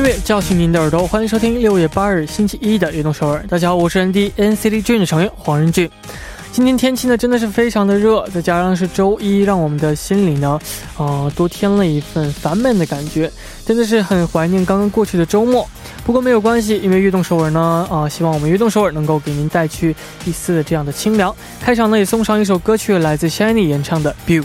音乐叫醒您的耳朵，欢迎收听六月八日星期一的悦动首尔。大家好，我是 ND NCT Dream 的成员黄仁俊。今天天气呢真的是非常的热，再加上是周一，让我们的心里呢，呃，多添了一份烦闷的感觉，真的是很怀念刚刚过去的周末。不过没有关系，因为悦动首尔呢，啊，希望我们悦动首尔能够给您带去一丝的这样的清凉。开场呢也送上一首歌曲，来自 Shiny 演唱的《b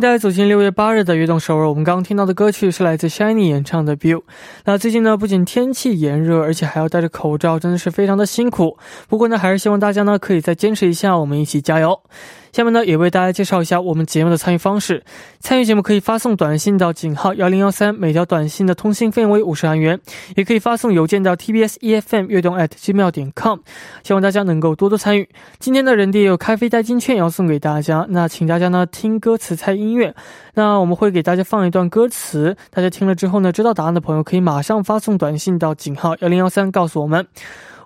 迎大家走进六月八日的悦动首尔。我们刚刚听到的歌曲是来自 Shiny 演唱的《View》。那最近呢，不仅天气炎热，而且还要戴着口罩，真的是非常的辛苦。不过呢，还是希望大家呢可以再坚持一下，我们一起加油。下面呢，也为大家介绍一下我们节目的参与方式。参与节目可以发送短信到井号幺零幺三，每条短信的通信费用为五十韩元；也可以发送邮件到 tbs efm 悦动 at gmail 点 com。希望大家能够多多参与。今天的人也有咖啡代金券要送给大家，那请大家呢听歌词猜音乐。那我们会给大家放一段歌词，大家听了之后呢，知道答案的朋友可以马上发送短信到井号幺零幺三，告诉我们。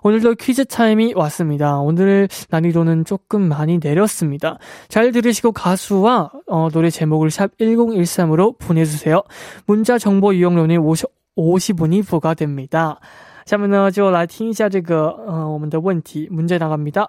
오늘도 퀴즈 타임이 왔습니다. 오늘 난이도는 조금 많이 내렸습니다. 잘 들으시고 가수와 어, 노래 제목을 샵 1013으로 보내주세요. 문자 정보 이용료는 50, 50원이 부과됩니다. 下面呢就来听一下这个呃我们的问题문제 나갑니다.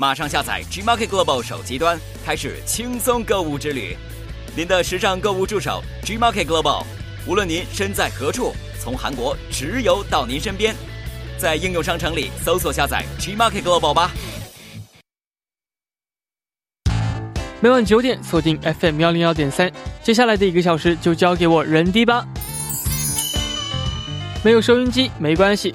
马上下载？Gmarket Global 手机端开始轻松购物之旅。您的时尚购物助手 Gmarket Global，无论您身在何处，从韩国直邮到您身边。在应用商城里搜索下载 Gmarket Global 吧。每晚九点锁定 FM 幺零幺点三，接下来的一个小时就交给我人迪吧。没有收音机没关系。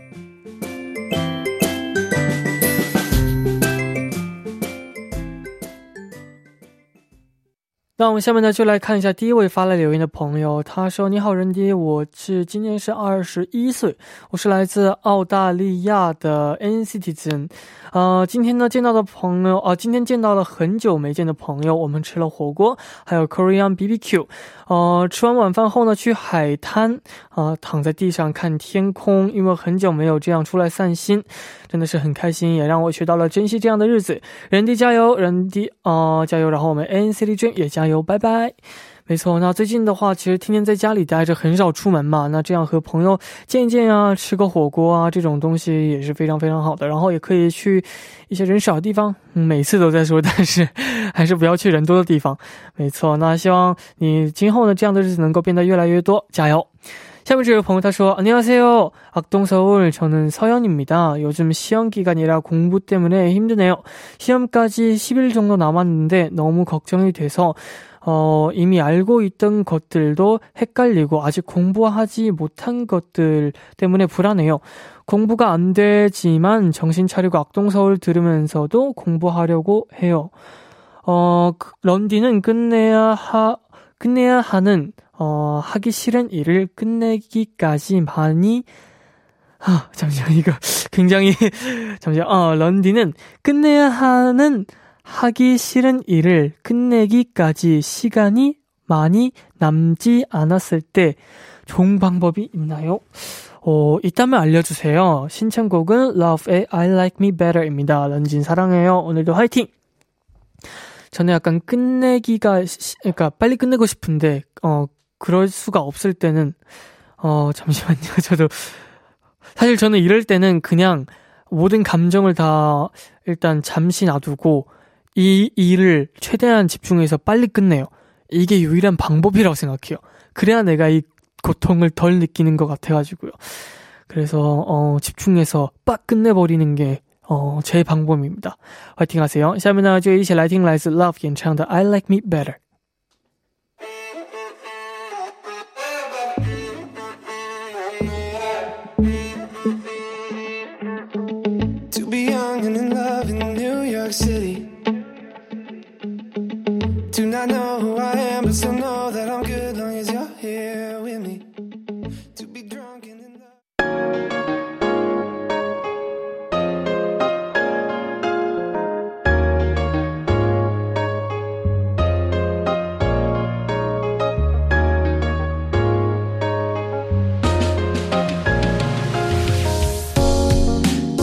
那我们下面呢，就来看一下第一位发来留言的朋友。他说：“你好，人迪，我是今年是二十一岁，我是来自澳大利亚的 N citizen。呃，今天呢见到的朋友，啊，今天见到了很久没见的朋友，我们吃了火锅，还有 Korean BBQ。呃，吃完晚饭后呢，去海滩，啊，躺在地上看天空，因为很久没有这样出来散心，真的是很开心，也让我学到了珍惜这样的日子。人迪加油，人迪啊加油！然后我们 N C D 君也加油，拜拜。没错，那最近的话，其实天天在家里待着，很少出门嘛。那这样和朋友见一见啊，吃个火锅啊，这种东西也是非常非常好的。然后也可以去一些人少的地方，每次都在说，但是还是不要去人多的地方。没错，那希望你今后呢，这样的日子能够变得越来越多，加油。 下面这位朋友他说안녕하세요 악동서울 저는 서연입니다. 요즘 시험 기간이라 공부 때문에 힘드네요. 시험까지 10일 정도 남았는데 너무 걱정이 돼서 어, 이미 알고 있던 것들도 헷갈리고 아직 공부하지 못한 것들 때문에 불안해요. 공부가 안 되지만 정신 차리고 악동서울 들으면서도 공부하려고 해요. 어, 그 런디는 끝내야 하, 끝내야 하는 어, 하기 싫은 일을 끝내기까지 많이 아, 잠시만, 이거 굉장히, 잠시만, 어, 런디는 끝내야 하는 하기 싫은 일을 끝내기까지 시간이 많이 남지 않았을 때 좋은 방법이 있나요? 어, 있다면 알려주세요. 신청곡은 Love의 I Like Me Better입니다. 런진 사랑해요. 오늘도 화이팅! 저는 약간 끝내기가, 시, 그러니까 빨리 끝내고 싶은데, 어, 그럴 수가 없을 때는, 어, 잠시만요. 저도, 사실 저는 이럴 때는 그냥 모든 감정을 다 일단 잠시 놔두고, 이 일을 최대한 집중해서 빨리 끝내요. 이게 유일한 방법이라고 생각해요. 그래야 내가 이 고통을 덜 느끼는 것 같아가지고요. 그래서, 어, 집중해서 빡 끝내버리는 게, 어, 제 방법입니다. 화이팅 하세요. 下面呢，就一起来听来自 Love 演唱的 I Like Me Better。 Not know who I am, but still know that I'm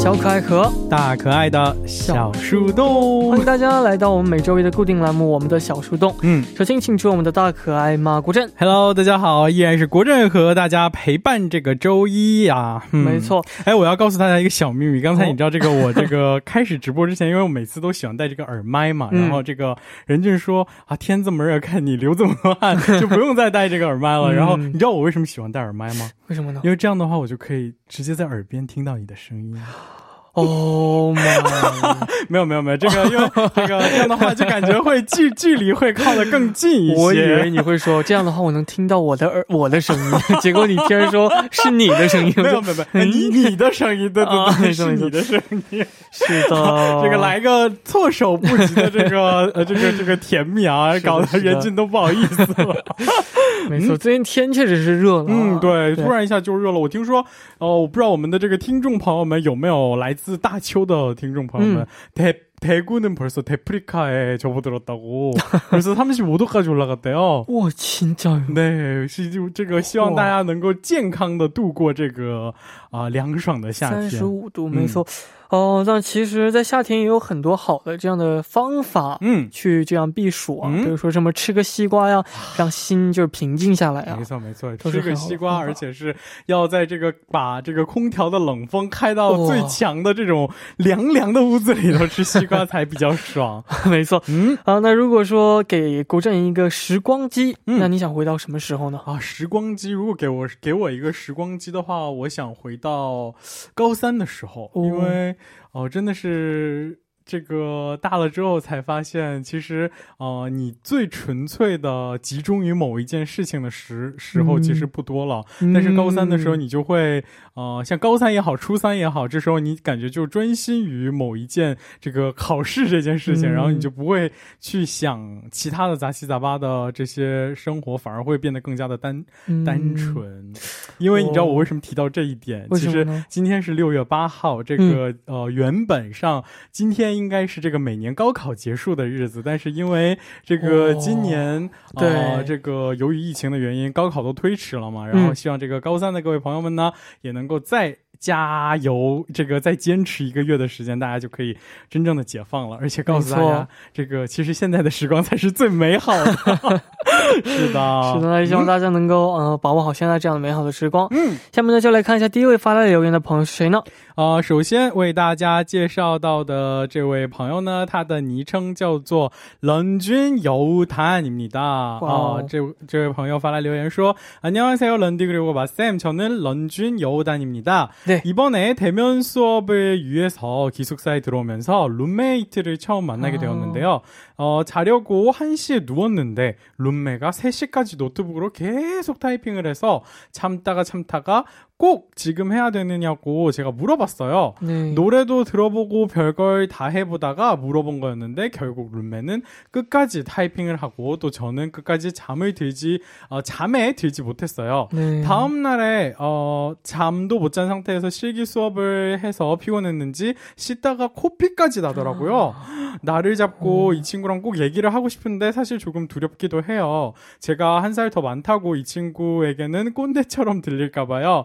小可爱和大可爱的小树洞欢迎。大家来到我们每周一的固定栏目《我们的小树洞》。嗯首先，请出我们的大可爱马国振。，Hello，大家好，依然是国振和大家陪伴这个周一啊、嗯没。错，哎，我要告诉大家一个小秘密。刚才哦你知道这个，我这个开始直播之前，因为我每次都喜欢戴这个耳麦嘛，嗯然后这个任俊说啊，天这么热，看你流这么多汗，就不用再戴这个耳麦了。嗯然后你知道我为什么喜欢戴耳麦吗？为什么呢因为这样的话，我就可以直接在耳边听到你的声音。Oh my！没有没有没有，这个因为 这个这样的话，就感觉会距距离会靠得更近一些。我以为你会说这样的话，我能听到我的耳我的声音，结果你居然说是你的声音。没有没有没有，你你的声音，对对啊对，是你的声音。是的，这个来个措手不及的这个呃这个这个甜蜜啊，搞得人均都不好意思了。没错，最近天确实是热了。嗯，对，对突然一下就热了。我听说，哦，我不知道我们的这个听众朋友们有没有来 自大邱的听众朋友们。대 대구는 벌써 데프리카에 접어들었다고. 그래서 35도까지 올라갔대요. 哇，진짜요？ 네, 是就这个希望大家能够健康的度过这个啊、凉爽的夏天。三十五度，嗯没错。 哦，但其实，在夏天也有很多好的这样的方法，嗯，去这样避暑啊，嗯比如说什么吃个西瓜呀，让心就是平静下来啊没。错没错，吃个西瓜，而且是要在这个把这个空调的冷风开到最强的这种凉凉的屋子里头吃西瓜才比较爽。没错。嗯啊，那如果说给国振一个时光机，嗯那你想回到什么时候呢？啊，时光机，如果给我给我一个时光机的话，我想回到高三的时候，哦因为哦，真的是。这个大了之后才发现，其实呃，你最纯粹的集中于某一件事情的时时候，嗯其实不多了。但是高三的时候，嗯你就会，呃，像高三也好，初三也好，这时候你感觉就专心于某一件这个考试这件事情，嗯然后你就不会去想其他的杂七杂八的这些生活，反而会变得更加的单嗯单纯。因为你知道我为什么提到这一点？其实今天是六月八号，这个、呃原本上今天应该是这个每年高考结束的日子，但是因为这个哦。今年、对。呃这个由于疫情的原因，高考都推迟了嘛，然后嗯。希望这个高三的各位朋友们呢，也能够在加油，这个再坚持一个月的时间，大家就可以真正的解放了。而且告诉大没家错，这个其实现在的时光才是最美好的。是的，是的，那也希望大家能够呃把握好现在这样的美好的时光。嗯，下面呢就来看一下第一位发来留言的朋友是谁呢？呃，首先为大家介绍到的这位朋友呢，他的昵称叫做런쥔여우단입니다。啊、哇这这位朋友发来留言说，안녕하세요 런디 그리고 마쌤 저는 런쥔 여우단입니다. 네. 이번에 대면 수업을 위해서 기숙사에 들어오면서 룸메이트를 처음 만나게 아. 되었는데요. 어, 자려고 1시에 누웠는데 룸메가 3시까지 노트북으로 계속 타이핑을 해서 참다가 참다가 꼭 지금 해야 되느냐고 제가 물어봤어요. 네. 노래도 들어보고 별걸 다 해보다가 물어본 거였는데 결국 룸메는 끝까지 타이핑을 하고 또 저는 끝까지 잠을 들지 어, 잠에 들지 못했어요. 네. 다음 날에 어, 잠도 못 잔 상태에서 실기 수업을 해서 피곤했는지 씻다가 코피까지 나더라고요. 나를 잡고 이 친구랑 꼭 얘기를 하고 싶은데 사실 조금 두렵기도 해요. 제가 한 살 더 많다고 이 친구에게는 꼰대처럼 들릴까 봐요.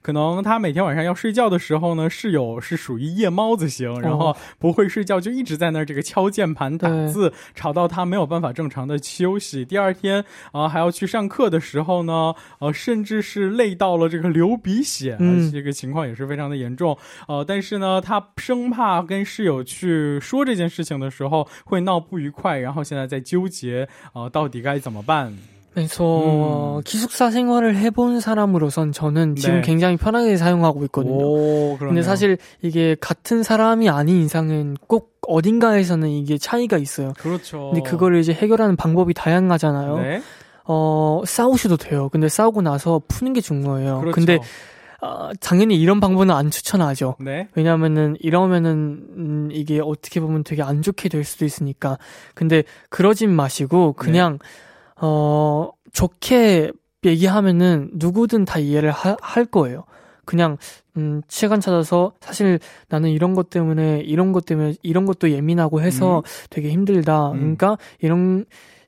可能他每天晚上要睡觉的时候呢，室友是属于夜猫子型，然后不会睡觉，就一直在那儿这个敲键盘打字，吵到他没有办法正常的休息。第二天啊、还要去上课的时候呢，呃，甚至是累到了这个流鼻血，嗯这个情况也是非常的严重。呃，但是呢，他生怕跟室友去说这件事情的时候会闹不愉快，然后现在在纠结，呃，到底该怎么办？ 네, 저 음. 기숙사 생활을 해본 사람으로선 저는 지금 네. 굉장히 편하게 사용하고 있거든요. 오. 근데 사실 이게 같은 사람이 아닌 이상은 꼭 어딘가에서는 이게 차이가 있어요. 그렇죠. 근데 그거를 이제 해결하는 방법이 다양하잖아요. 네, 어, 싸우셔도 돼요. 근데 싸우고 나서 푸는 게 중요해요. 그렇죠. 근데 어, 당연히 이런 방법은 안 추천하죠. 네, 왜냐면은 이러면은 음, 이게 어떻게 보면 되게 안 좋게 될 수도 있으니까. 근데 그러진 마시고 그냥 어 좋게 얘기하면은 누구든 다 이해를 하- 할 거예요. 그냥 음 시간 찾아서 사실 나는 이런 것 때문에 이런 것 때문에 이런 것도 예민하고 해서 되게 힘들다. 음. 그러니까 이런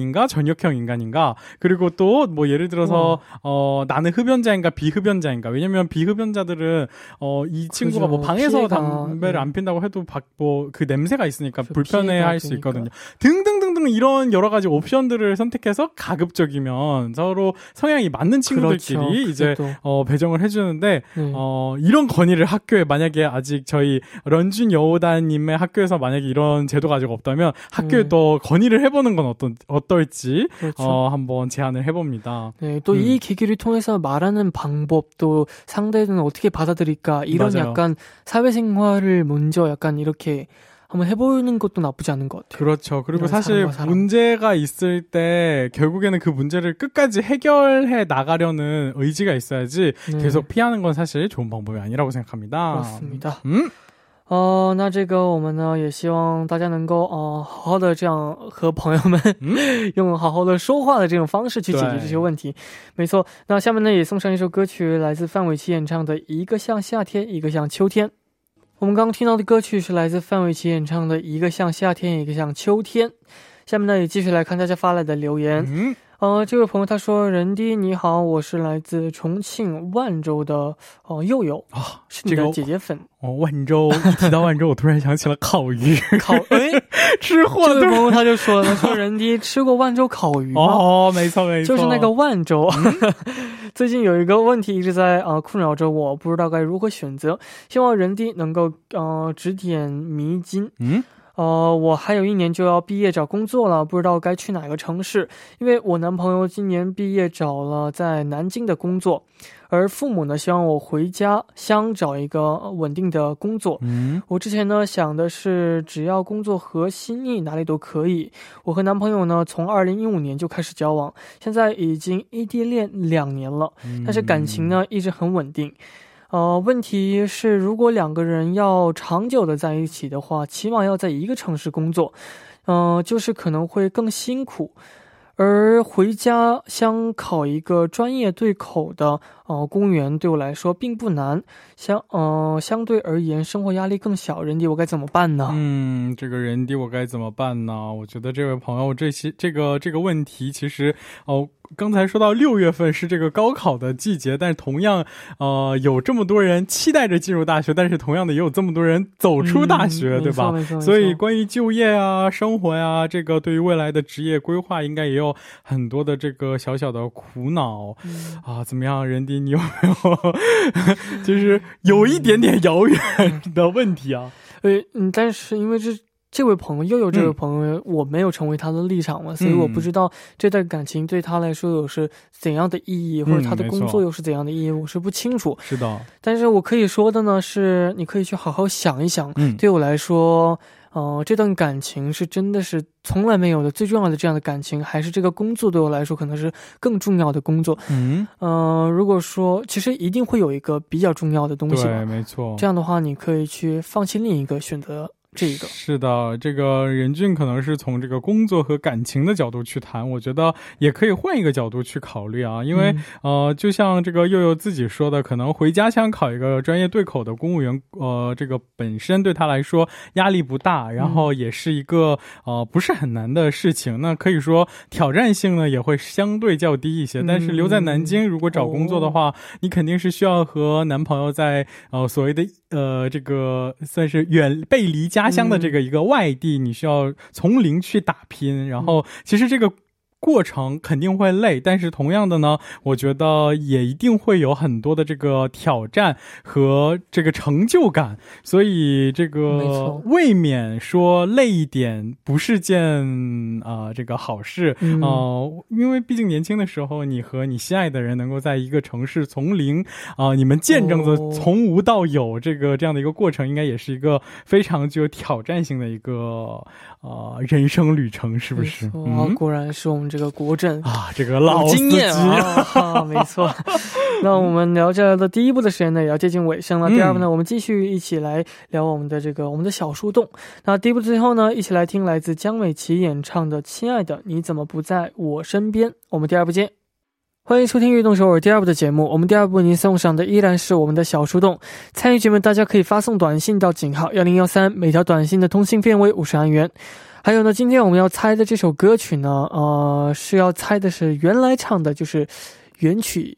인가 저녁형 인간인가 그리고 또 뭐 예를 들어서 어 나는 흡연자인가 비흡연자인가 왜냐면 비흡연자들은 어 이 친구가 뭐 그죠. 방에서 피해가, 담배를 네. 안 핀다고 해도 뭐그 냄새가 있으니까. 불편해할 수. 있거든요. 등등등등 이런 여러 가지 옵션들을 선택해서 가급적이면 서로 성향이 맞는 친구들끼리 그렇죠. 이제 어 배정을 해주는데 네. 어, 이런 건의를 학교에 만약에 아직 저희 런쥔 여우다님의 학교에서 만약에 이런 제도가 아직 없다면 학교에 음. 또 건의를 해보는 건 어떤, 어 떨지, 그렇죠. 어, 한번 제안을 해봅니다. 네, 또이 음. 계기를 통해서 말하는 방법, 또 상대는 어떻게 받아들일까, 이런 맞아요. 약간 사회생활을 먼저 약간 이렇게 한번 해보는 것도 나쁘지 않은 것 같아요. 그렇죠. 그리고 사실. 문제가 있을 때 결국에는 그 문제를 끝까지 해결해 나가려는 의지가 있어야지 네, 계속 피하는 건 사실 좋은 방법이 아니라고 생각합니다. 그렇습니다. 음, 哦、那这个我们呢也希望大家能够呃好好的这样和朋友们、用好好的说话的这种方式去解决这些问题。没错，那下面呢也送上一首歌曲，来自范玮琪演唱的《一个像夏天，一个像秋天》。我们刚刚听到的歌曲是来自范玮琪演唱的《一个像夏天，一个像秋天》。下面呢也继续来看大家发来的留言。嗯，呃，这位朋友他说：“人弟你好，我是来自重庆万州的呃佑佑，啊，是你的这个姐姐粉。哦，万州一提到万州，我突然想起了烤鱼，烤哎，吃货这位朋友他就说了，他说人弟吃过万州烤鱼吗？哦，没错没错，就是那个万州。最近有一个问题一直在啊、呃困扰着我，不知道该如何选择，希望人弟能够呃指点迷津。嗯呃，我还有一年就要毕业找工作了，不知道该去哪个城市，因为我男朋友今年毕业找了在南京的工作，而父母呢希望我回家乡找一个呃稳定的工作。嗯我之前呢想的是，只要工作合心意，哪里都可以。我和男朋友呢从二零一五年就开始交往，现在已经异地恋两年了，但是感情呢一直很稳定。呃，问题是，如果两个人要长久的在一起的话，起码要在一个城市工作，呃，就是可能会更辛苦。而回家乡考一个专业对口的呃公务员，对我来说并不难，相呃相对而言生活压力更小。人弟，我该怎么办呢？嗯，这个人弟我该怎么办呢？我觉得这位朋友这些这个这个问题，其实哦，刚才说到六月份是这个高考的季节，但是同样呃有这么多人期待着进入大学，但是同样的也有这么多人走出大学，嗯对吧？所以关于就业啊、生活呀、这个对于未来的职业规划，应该也有很多的这个小小的苦恼。嗯啊，怎么样，人迪，你有没有 就是有一点点遥远的问题啊？呃嗯，但是因为这这位朋友又有这位朋友，我没有成为他的立场嘛，所以我不知道这段感情对他来说有是怎样的意义，或者他的工作又是怎样的意义，我是不清楚。是的，但是我可以说的呢，是你可以去好好想一想。嗯对我来说，呃，这段感情是真的是从来没有的最重要的这样的感情，还是这个工作对我来说可能是更重要的工作？嗯，呃，如果说其实一定会有一个比较重要的东西对，没错。这样的话你可以去放弃另一个，选择这个。是的，这个任俊可能是从这个工作和感情的角度去谈，我觉得也可以换一个角度去考虑啊，因为、嗯呃，就像这个佑佑自己说的，可能回家乡考一个专业对口的公务员，呃，这个本身对他来说压力不大，然后也是一个呃不是很难的事情，那可以说挑战性呢也会相对较低一些。嗯但是留在南京，如果找工作的话，你肯定是需要和男朋友在呃所谓的呃这个算是远背离家乡的这个一个外地，你需要从零去打拼，然后其实这个。过程肯定会累，但是同样的呢，我觉得也一定会有很多的这个挑战和这个成就感，所以这个未免说累一点不是件啊、呃这个好事嗯。呃，因为毕竟年轻的时候，你和你心爱的人能够在一个城市从零啊、你们见证着哦。从无到有这个这样的一个过程，应该也是一个非常具有挑战性的一个呃人生旅程，是不是啊？嗯果然是我们这个国政啊，这个老经验啊，啊没错。那我们聊这的第一部的时间呢，也要接近尾声了。嗯第二部呢，我们继续一起来聊我们的这个我们的小树洞。那第一部最后呢，一起来听来自江美琪演唱的《亲爱的你怎么不在我身边》。我们第二部见。欢迎收听《运动首尔》第二部的节目。我们第二部为您送上的依然是我们的小树洞。参与节目，大家可以发送短信到井号幺零幺三，每条短信的通信费为五十韩元。还有呢，今天我们要猜的这首歌曲呢，呃，是要猜的是原来唱的就是原曲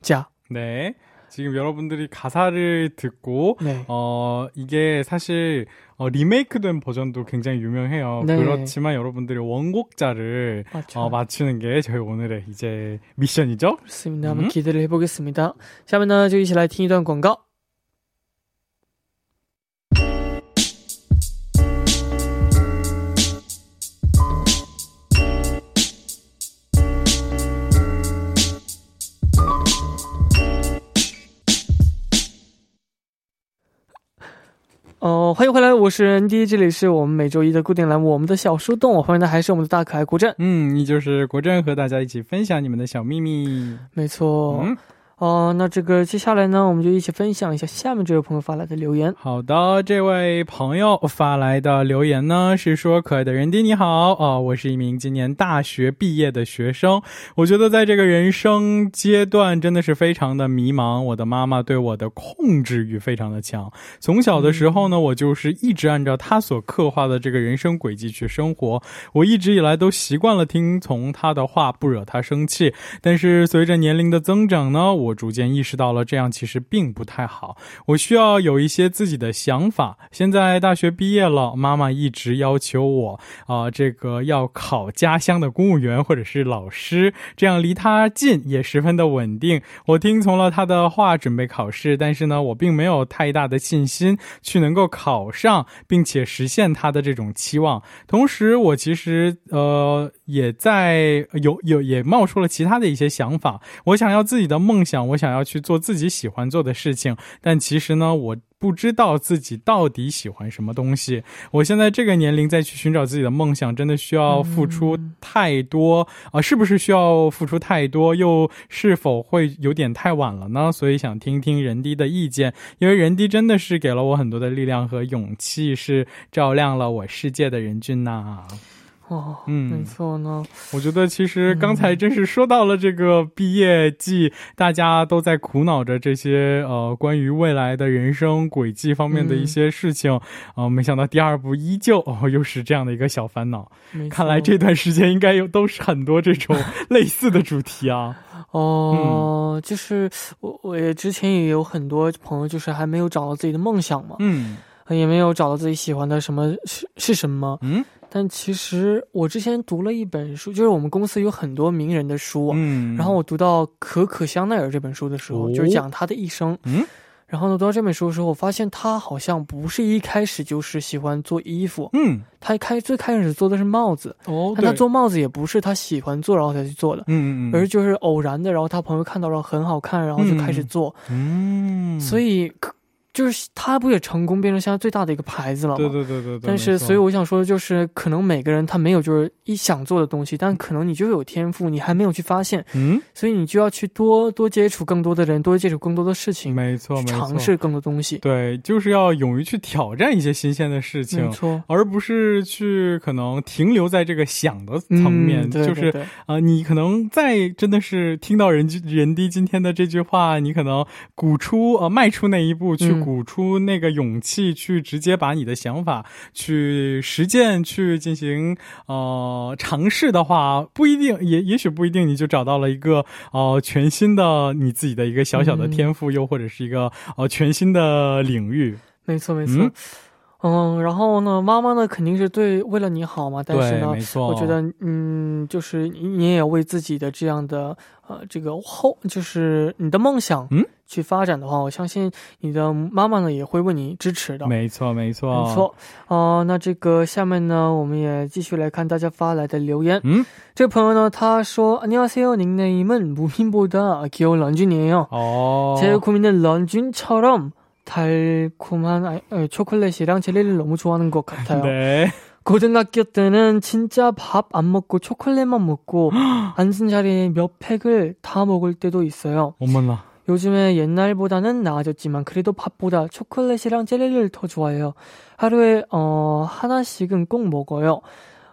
家。 네. 지금 여러분들이 가사를 듣고 네. 어 이게 사실 어, 리메이크된 버전도 굉장히 유명해요. 네. 그렇지만 여러분들이 원곡자를 맞죠. 어, 맞추는 게 저희 오늘의 이제 미션이죠. 좋습니다. 음. 한번 기대를 해보겠습니다. 下面呢，就一起来听一段广告。 哦、欢迎回来，我是 ND，这里是我们每周一的固定栏目《我们的小树洞》，我欢迎的还是我们的大可爱国振。嗯，你就是国振和大家一起分享你们的小秘密。没错，嗯，哦、那这个接下来呢，我们就一起分享一下下面这位朋友发来的留言。好的，这位朋友发来的留言呢是说：“可爱的人丁你好啊、我是一名今年大学毕业的学生。我觉得在这个人生阶段真的是非常的迷茫。我的妈妈对我的控制欲非常的强，从小的时候呢，我就是一直按照她所刻画的这个人生轨迹去生活。我一直以来都习惯了听从她的话，不惹她生气。但是随着年龄的增长呢，我逐渐意识到了这样其实并不太好。我需要有一些自己的想法。现在大学毕业了，妈妈一直要求我啊、这个要考家乡的公务员或者是老师，这样离他近也十分的稳定。我听从了他的话，准备考试，但是呢，我并没有太大的信心去能够考上，并且实现他的这种期望。同时，我其实呃也在有有也冒出了其他的一些想法。我想要自己的梦想，我想要去做自己喜欢做的事情，但其实呢，我。不知道自己到底喜欢什么东西，我现在这个年龄再去寻找自己的梦想，真的需要付出太多啊、是不是需要付出太多？又是否会有点太晚了呢？所以想听听人低的意见，因为人低真的是给了我很多的力量和勇气，是照亮了我世界的人君呐、哦，嗯没错呢。我觉得其实刚才真是说到了这个毕业季，大家都在苦恼着这些呃关于未来的人生轨迹方面的一些事情，呃，没想到第二部依旧哦又是这样的一个小烦恼。看来这段时间应该有都是很多这种 类似的主题啊。哦，就是我我也之前也有很多朋友，就是还没有找到自己的梦想嘛，嗯也没有找到自己喜欢的什么是是什么。嗯但其实我之前读了一本书，就是我们公司有很多名人的书啊，嗯，然后我读到可可香奈儿这本书的时候，哦就是讲她的一生。嗯。然后呢，读到这本书的时候，我发现她好像不是一开始就是喜欢做衣服，嗯。她开最开始做的是帽子，哦，但她做帽子也不是她喜欢做然后才去做的，嗯而就是偶然的，然后她朋友看到了很好看，然后就开始做，嗯，所以可就是他不也成功变成现在最大的一个牌子了吗？对对对对对，但是，所以我想说的就是，可能每个人他没有就是一想做的东西，但可能你就有天赋，你还没有去发现，嗯，所以你就要去多多接触更多的人，多接触更多的事情，没错没错，尝试更多东西。对，就是要勇于去挑战一些新鲜的事情没，错，而不是去可能停留在这个想的层面。嗯对就是啊、你可能在真的是听到人人低今天的这句话，你可能鼓出呃迈出那一步，去嗯鼓出那个勇气，去直接把你的想法去实践，去进行呃尝试的话，不一定，也也许不一定，你就找到了一个呃全新的你自己的一个小小的嗯天赋，又或者是一个呃全新的领域。没错，没错。嗯然后呢，妈妈呢肯定是对为了你好嘛，但是对，呢没，错，我觉得，嗯，就是你你也要为自己的这样的呃这个后，就是你的梦想，嗯，去发展的话，我相信你的妈妈呢也会为你支持的。没错，没错，没错，哦、那这个下面呢，我们也继续来看大家发来的留言。嗯，这个朋友呢，他说안녕하세요 닉네임은 무민보다 귀여운 런쥔이에요. 어. 제 고민은 런쥔처럼 달콤한 초콜릿이랑 젤리를 너무 좋아하는 것 같아요. 네. 고등학교 때는 진짜 밥 안 먹고 초콜릿만 먹고 앉은 자리에 몇 팩을 다 먹을 때도 있어요. 어머나. 요즘에 옛날보다는 나아졌지만 그래도 밥보다 초콜릿이랑 젤리를 더 좋아해요. 하루에 어 하나씩은 꼭 먹어요.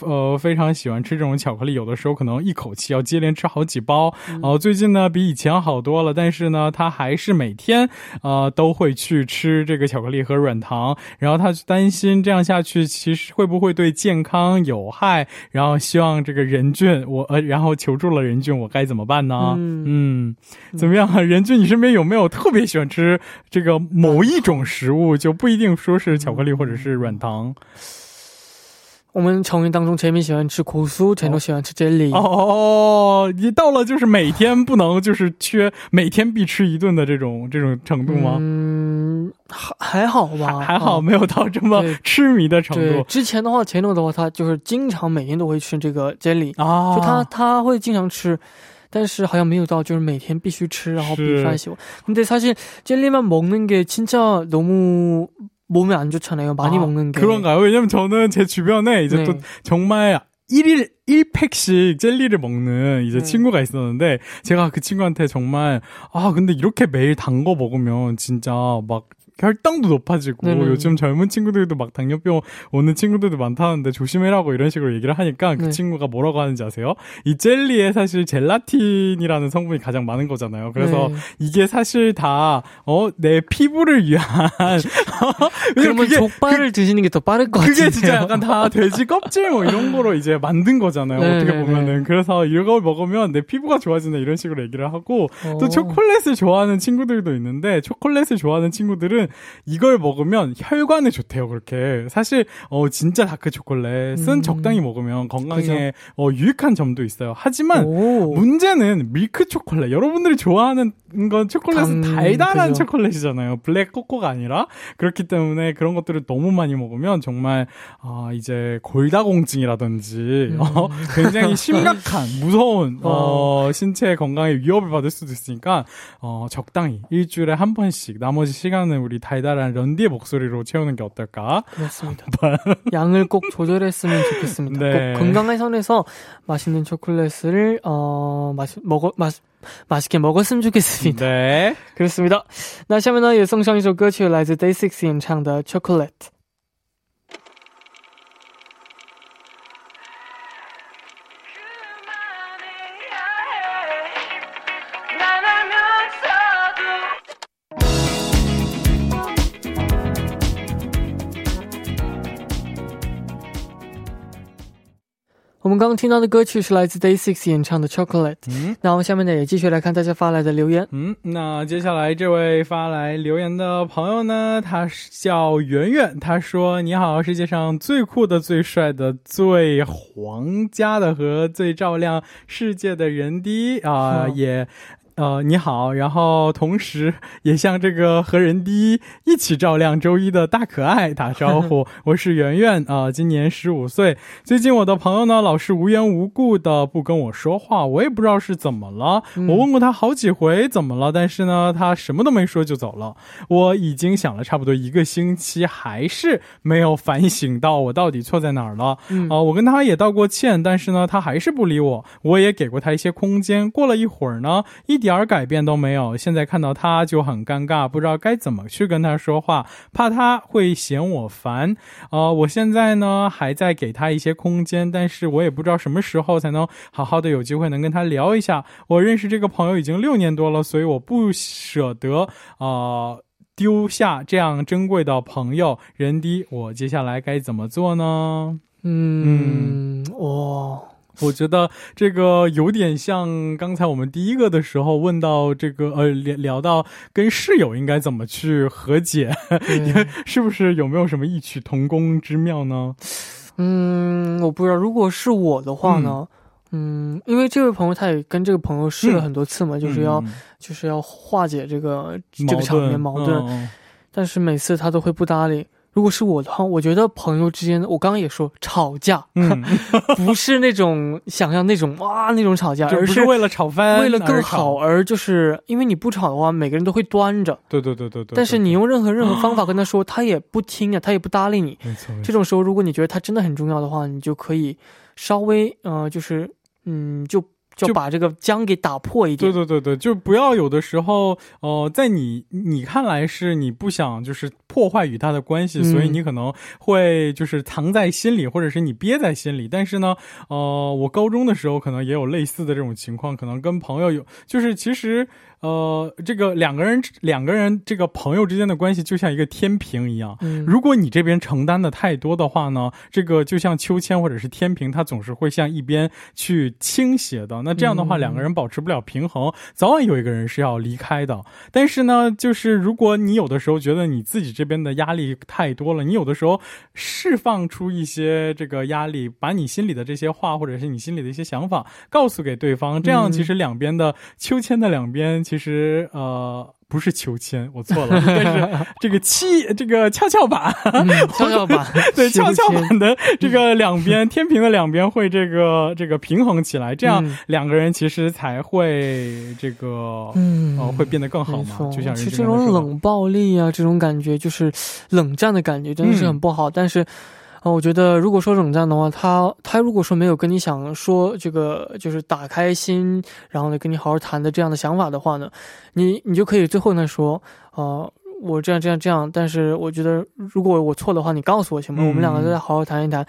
呃非常喜欢吃这种巧克力，有的时候可能一口气要接连吃好几包。哦、最近呢比以前好多了，但是呢他还是每天呃都会去吃这个巧克力和软糖，然后他担心这样下去其实会不会对健康有害，然后希望这个任俊我呃然后求助了任俊，我该怎么办呢？嗯嗯，怎么样啊？任俊，你身边有没有特别喜欢吃这个某一种食物？就不一定说是巧克力或者是软糖。我们成员当中，재민喜欢吃苦酥，陈都喜欢吃 jelly。哦，你到了就是每天不能就是缺每天必吃一顿的这种这种程度吗？嗯，还还好吧，还还好，啊没有到这么对痴迷的程对度，之前的话，前头的话，他就是经常每天都会吃这个 jelly，、啊。就他他会经常吃，但是好像没有到就是每天必须吃，然后是比饭喜欢。근데사실 젤리만 먹는 게 진짜 너무 몸에 안 좋잖아요. 많이 아, 먹는 게. 그런가요? 왜냐면 저는 제 주변에 이제 네. 또 정말 1일 1팩씩 젤리를 먹는 이제 네. 친구가 있었는데 제가 그 친구한테 정말 아 근데 이렇게 매일 단 거 먹으면 진짜 막 혈당도 높아지고 네네. 요즘 젊은 친구들도 막 당뇨병 오는 친구들도 많다는데 조심해라고 이런 식으로 얘기를 하니까 그 네. 친구가 뭐라고 하는지 아세요? 이 젤리에 사실 젤라틴이라는 성분이 가장 많은 거잖아요. 그래서 네. 이게 사실 다 어 내 피부를 위한 왜냐면 그러면 그게 족발을 드시는 게 더 빠를 것 같은데요. 그게 진짜 약간 다 돼지 껍질 뭐 이런 거로 이제 만든 거잖아요. 네, 어떻게 네, 보면은. 그래서 이걸 먹으면 내 피부가 좋아진다 이런 식으로 얘기를 하고 또 어. 초콜릿을 좋아하는 친구들도 있는데 초콜릿을 좋아하는 친구들은 이걸 먹으면 혈관에 좋대요. 그렇게. 사실 어 진짜 다크 초콜릿은 음. 적당히 먹으면 건강에 어 유익한 점도 있어요. 하지만 오. 문제는 밀크 초콜릿. 여러분들이 좋아하는 건 초콜릿은 당, 달달한 그죠. 초콜릿이잖아요. 블랙 코코가 아니라. 그렇기 때문에 그런 것들을 너무 많이 먹으면 정말, 아, 이제 골다공증이라든지, 음. 어, 굉장히 심각한, 무서운, 어, 신체 건강에 위협을 받을 수도 있으니까, 어, 적당히 일주일에 한 번씩 나머지 시간은 우리 달달한 런디의 목소리로 채우는 게 어떨까? 그렇습니다. 양을 꼭 조절했으면 좋겠습니다. 네. 꼭 건강의 선에서 맛있는 초콜릿을 어 맛, 먹어 맛 맛있게 먹었으면 좋겠습니다. 네. 可是的，那下面呢也送上一首歌曲，来自 Day Six 演唱的《Chocolate》。 们刚刚听到的歌曲是来自 Day Six 演唱的《Chocolate》。嗯那我们下面呢也继续来看大家发来的留言。嗯，那接下来这位发来留言的朋友呢，他是叫圆圆，他说：“你好，世界上最酷的、最帅的、最皇家的和最照亮世界的人第一啊、嗯 也。”呃，你好，然后同时也向这个和人滴一起照亮周一的大可爱打招呼。我是圆圆啊、今年十五岁。最近我的朋友呢，老是无缘无故的不跟我说话，我也不知道是怎么了。我问过他好几回怎么了，但是呢，他什么都没说就走了。我已经想了差不多一个星期，还是没有反省到我到底错在哪儿了。嗯啊、我跟他也道过歉，但是呢，他还是不理我。我也给过他一些空间。过了一会儿呢，一点儿改变都没有。现在看到他就很尴尬，不知道该怎么去跟他说话，怕他会嫌我烦。呃，我现在呢还在给他一些空间，但是我也不知道什么时候才能好好的有机会能跟他聊一下。我认识这个朋友已经六年多了，所以我不舍得呃丢下这样珍贵的朋友。人低，我接下来该怎么做呢？嗯，哇，我觉得这个有点像刚才我们第一个的时候问到这个呃聊聊到跟室友应该怎么去和解，对是不是有没有什么异曲同工之妙呢？嗯，我不知道，如果是我的话呢，嗯，因为这位朋友他也跟这个朋友试了很多次嘛，就是要嗯就是要化解这个这个场面矛盾，嗯但是每次他都会不搭理。如果是我的话，我觉得朋友之间，我刚刚也说吵架，嗯，不是那种想象那种哇那种吵架，而是为了吵翻，为了更好，而就是因为你不吵的话，每个人都会端着，对对对对对。但是你用任何任何方法跟他说，他也不听啊，他也不搭理你。没错这种时候，如果你觉得他真的很重要的话，你就可以稍微呃，就是嗯，就就就把这个僵给打破一点。对对对对，就不要有的时候，呃，在你你看来是你不想就是破坏与他的关系，嗯所以你可能会就是藏在心里，或者是你憋在心里。但是呢，呃，我高中的时候可能也有类似的这种情况，可能跟朋友有，就是其实呃，这个两个人两个人这个朋友之间的关系就像一个天平一样。嗯，如果你这边承担的太多的话呢，这个就像秋千或者是天平，它总是会向一边去倾斜的。那这样的话，嗯两个人保持不了平衡，早晚有一个人是要离开的。但是呢，就是如果你有的时候觉得你自己这边的压力太多了，你有的时候释放出一些这个压力，把你心里的这些话或者是你心里的一些想法告诉给对方，这样嗯其实两边的秋千的两边，其实呃。不是秋千，我错了，应该是这个七这个跷跷板，嗯跷跷板，对，跷跷板的这个两边，天平的两边会这个这个平衡起来，这样嗯两个人其实才会这个嗯呃会变得更好嘛。就像人其实这种冷暴力啊，这种感觉就是冷战的感觉，真的是很不好。但是，啊，我觉得如果说冷战的话，他他如果说没有跟你想说这个就是打开心，然后呢跟你好好谈的这样的想法的话呢，你你就可以最后呢说，呃，我这样这样这样，但是我觉得如果我错的话，你告诉我行吗？嗯我们两个再好好谈一谈。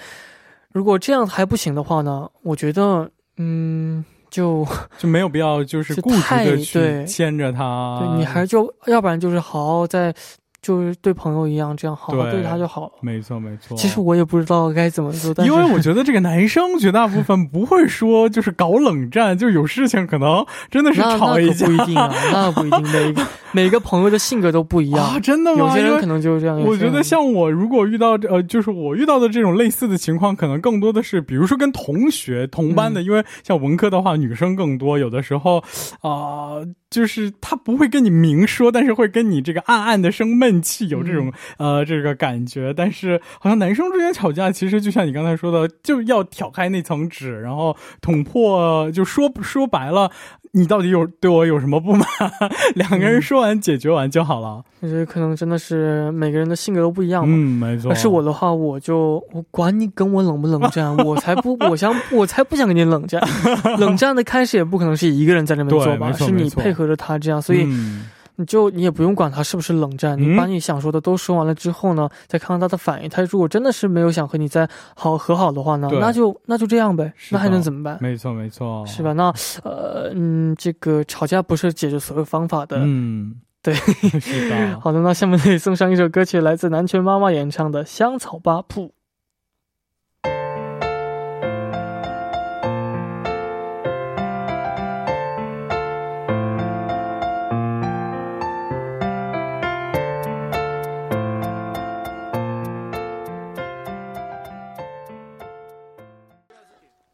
如果这样还不行的话呢，我觉得，嗯，就 就没有必要就是固执的去牵着他。对你还是就要不然就是好好在，就是对朋友一样这样好好对对他就好了。没错没错。其实我也不知道该怎么做，但是因为我觉得这个男生绝大部分 不会说就是搞冷战，就有事情可能真的是那吵一架不一定啊，那不一定，每个 每个朋友的性格都不一样，啊，真的吗？有些人可能就是这样。我觉得像我如果遇到这呃，就是我遇到的这种类似的情况，可能更多的是，比如说跟同学同班的，嗯因为像文科的话，女生更多，有的时候啊、就是他不会跟你明说，但是会跟你这个暗暗的生闷气，有这种、呃这个感觉。但是好像男生之间吵架，其实就像你刚才说的，就要挑开那层纸，然后捅破，就说说白了。你到底有对我有什么不满？两个人说完解决完就好了。我觉得可能真的是每个人的性格都不一样嘛。嗯，没错。是我的话，我就我管你跟我冷不冷战，我才不，我想我才不想跟你冷战。冷战的开始也不可能是一个人在那边做吧，是你配合着他这样，所以嗯你就你也不用管他是不是冷战，嗯你把你想说的都说完了之后呢，再看看他的反应。他如果真的是没有想和你再好和好的话呢，那就那就这样呗，那还能怎么办？没错，没错，是吧？？那呃嗯，这个吵架不是解决所有方法的。嗯，对 是的。好的，那下面可以送上一首歌曲，来自南拳妈妈演唱的《香草八铺》。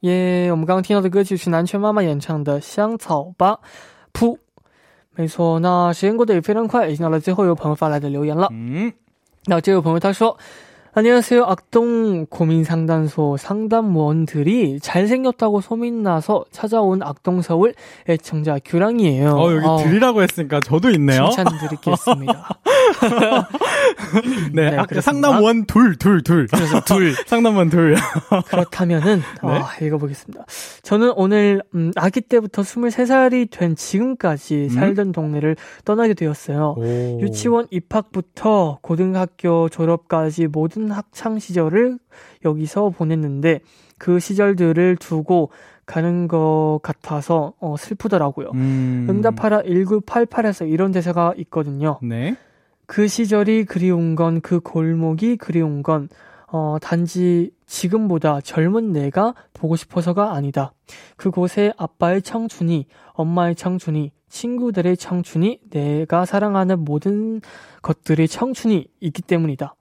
耶我们刚刚听到的歌曲是南拳妈妈演唱的《香草吧噗》。没错，那时间过得也非常快，已经到了最后一位朋友发来的留言了。嗯，那这位朋友他说 안녕하세요 악동 고민상담소 상담원들이 잘생겼다고 소문나서 찾아온 악동서울 애청자 규랑이에요. 어, 여기 어, 들이라고 했으니까 저도 있네요. 칭찬 드리겠습니다. 네, 네, 아까 그렇습니다. 상담원 둘, 둘, 둘. 그래서 둘 상담원 둘. 그렇다면은 네. 아, 읽어보겠습니다. 저는 오늘 음, 아기 때부터 23살이 된 지금까지 음? 살던 동네를 떠나게 되었어요. 오. 유치원 입학부터 고등학교 졸업까지 모든 학창 시절을 여기서 보냈는데 그 시절들을 두고 가는 것 같아서 어, 슬프더라고요. 음. 응답하라 1988에서 이런 대사가 있거든요. 네. 그 시절이 그리운 건 그 골목이 그리운 건 어, 단지 지금보다 젊은 내가 보고 싶어서가 아니다. 그곳에 아빠의 청춘이, 엄마의 청춘이, 친구들의 청춘이, 내가 사랑하는 모든 것들의 청춘이 있기 때문이다.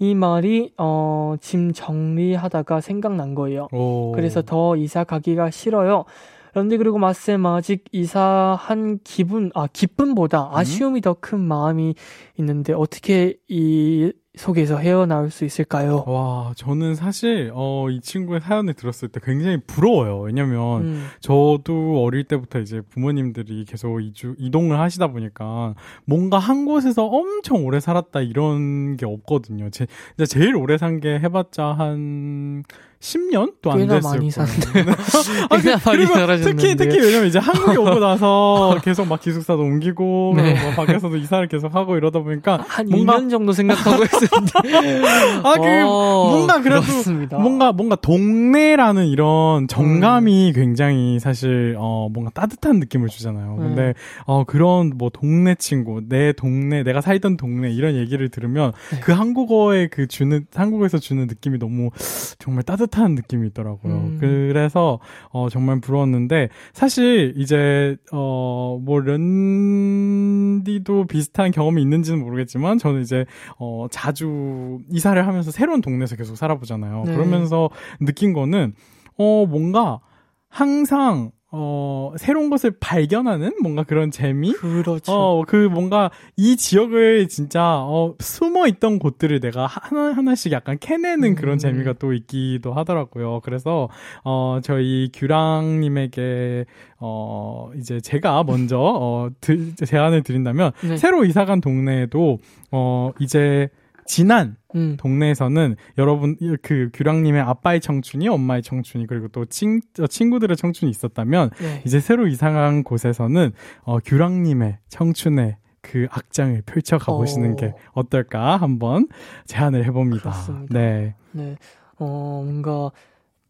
이 말이 어, 짐 정리하다가 생각난 거예요. 오. 그래서 더 이사 가기가 싫어요. 런데 그리고 마쌤 아직 이사한 기분 아 기쁨보다 아쉬움이 더큰 마음이 있는데 어떻게 이 속에서 헤어나올 수 있을까요? 와, 저는 사실, 어, 이 친구의 사연을 들었을 때 굉장히 부러워요. 왜냐면, 음, 저도 어릴 때부터 이제 부모님들이 계속 이주, 이동을 하시다 보니까 뭔가 한 곳에서 엄청 오래 살았다 이런 게 없거든요. 제, 제일 오래 산 게 해봤자 한 10년도 안 꽤나 됐을 많이 거예요. 아, 그- 그리고. 특히 특히 왜냐면 이제 한국에 오고 나서 계속 막 기숙사도 옮기고 네. 뭐 밖에서도 이사를 계속 하고 이러다 보니까 한 뭔가 2년 정도 생각하고 있었는데. 아, 그 어, 뭔가 그래도 그렇습니다. 뭔가 뭔가 동네라는 이런 정감이 굉장히 사실 어 뭔가 따뜻한 느낌을 주잖아요. 음. 근데 어 그런 뭐 동네 친구, 내 동네, 내가 살던 동네 이런 얘기를 들으면 네. 그 한국어의 그 주는 한국에서 주는 느낌이 너무 정말 따뜻한 느낌이 있더라고요. 음. 그래서 어 정말 부러웠는데 사실 이제 어 뭐 런디도 비슷한 경험이 있는지는 모르겠지만 저는 이제 어 자주 이사를 하면서 새로운 동네에서 계속 살아보잖아요. 네. 그러면서 느낀 거는 어 뭔가 항상 어 새로운 것을 발견하는 뭔가 그런 재미 그렇죠. 어, 그 뭔가 이 지역을 진짜 어, 숨어 있던 곳들을 내가 하나 하나씩 약간 캐내는 그런 음. 재미가 또 있기도 하더라고요. 그래서 어, 저희 규랑 님에게 어, 이제 제가 먼저 어, 드, 제안을 드린다면 네. 새로 이사 간 동네에도 어, 이제 지난 음. 동네에서는 여러분 그 규랑님의 아빠의 청춘이 엄마의 청춘이 그리고 또 친, 어, 친구들의 청춘이 있었다면 네. 이제 새로 이사간 곳에서는 어, 규랑님의 청춘의 그 악장을 펼쳐 가보시는 어. 게 어떨까 한번 제안을 해봅니다. 그렇습니다. 네. 네. 어, 뭔가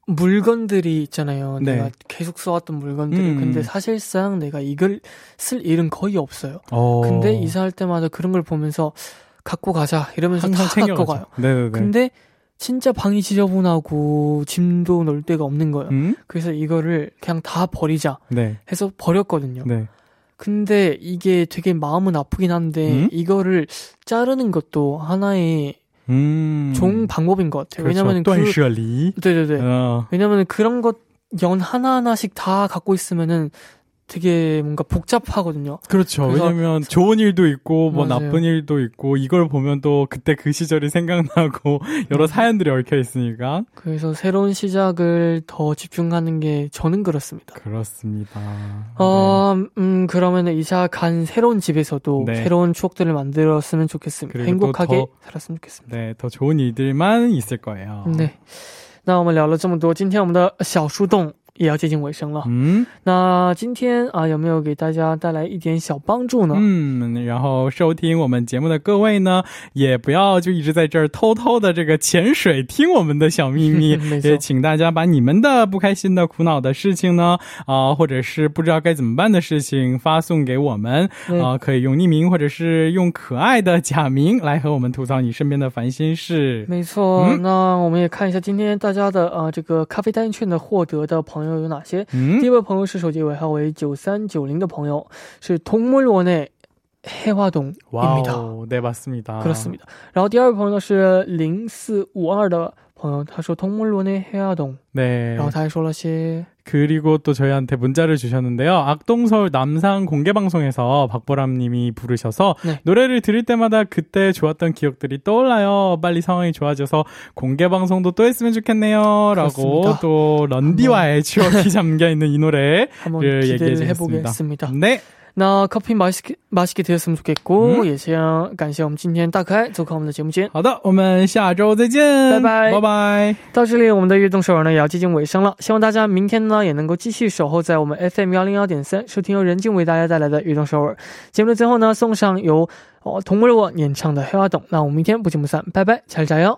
물건들이 있잖아요. 네. 내가 계속 써왔던 물건들을. 음. 근데 사실상 내가 이걸 쓸 일은 거의 없어요. 어, 근데 이사할 때마다 그런 걸 보면서 갖고 가자 이러면서 다 갖고 가요. 네네네. 근데 진짜 방이 지저분하고 짐도 넣을 데가 없는 거예요. 음? 그래서 이거를 그냥 다 버리자 네. 해서 버렸거든요. 네. 근데 이게 되게 마음은 아프긴 한데 음? 이거를 자르는 것도 하나의 음. 좋은 방법인 것 같아요. 왜냐면 그 네네네. 어. 왜냐면 그런 것 연 하나하나씩 다 갖고 있으면은 되게 뭔가 복잡하거든요. 그렇죠. 그래서- 왜냐면 좋은 일도 있고 뭐 맞아요. 나쁜 일도 있고 이걸 보면 또 그때 그 시절이 생각나고 여러 음. 사연들이 얽혀 있으니까 그래서 새로운 시작을 더 집중하는 게 저는 그렇습니다. 그렇습니다. 어, 음, 그러면 이사 간 새로운 집에서도 네. 새로운 추억들을 만들었으면 좋겠습니다. 그리고 행복하게 또 더- 살았으면 좋겠습니다. 네, 더 좋은 일들만 있을 거예요. 对，那我们聊了这么多，今天我们的小树洞 也要接近尾声了。嗯,那今天啊，有没有给大家带来一点小帮助呢？嗯，然后收听我们节目的各位呢，也不要就一直在这儿偷偷的这个潜水听我们的小秘密 也请大家把你们的不开心的、苦恼的事情呢，啊、或者是不知道该怎么办的事情发送给我们，啊、嗯可以用匿名或者是用可爱的假名来和我们吐槽你身边的烦心事。没错，嗯那我们也看一下今天大家的呃这个咖啡单券的获得的朋友有哪些。嗯第一位朋友是手机尾号为九三九零的朋友，是동물원의 해화동입니다. 哇哦，对，맞습니다。 그렇습니다。然后第二位朋友呢是零四五二的朋友，他说동물원의 해화동， 네. 然后他还说了些 그리고 또 저희한테 문자를 주셨는데요. 악동서울 남상 공개방송에서 박보람 님이 부르셔서 네. 노래를 들을 때마다 그때 좋았던 기억들이 떠올라요. 빨리 상황이 좋아져서 공개방송도 또 했으면 좋겠네요. 라고 그렇습니다. 또 런디와의 추억이 잠겨있는 이 노래 한번 예, 기대를 얘기해 해보겠습니다. 네. 那 커피 맛있게 맛있게 드셨으면 좋겠고， 嗯也想感谢我们今天大可爱走客我们的节目间。好的，我们下周再见。拜拜拜拜。到这里，我们的悦动首尔呢也要接近尾声了。希望大家明天呢也能够继续守候在我们 FM 幺零幺点三，收听由任静为大家带来的悦动首尔节目的最后呢，送上由哦童木我演唱的《黑花洞》。那我们明天不见不散，拜拜，下次加油。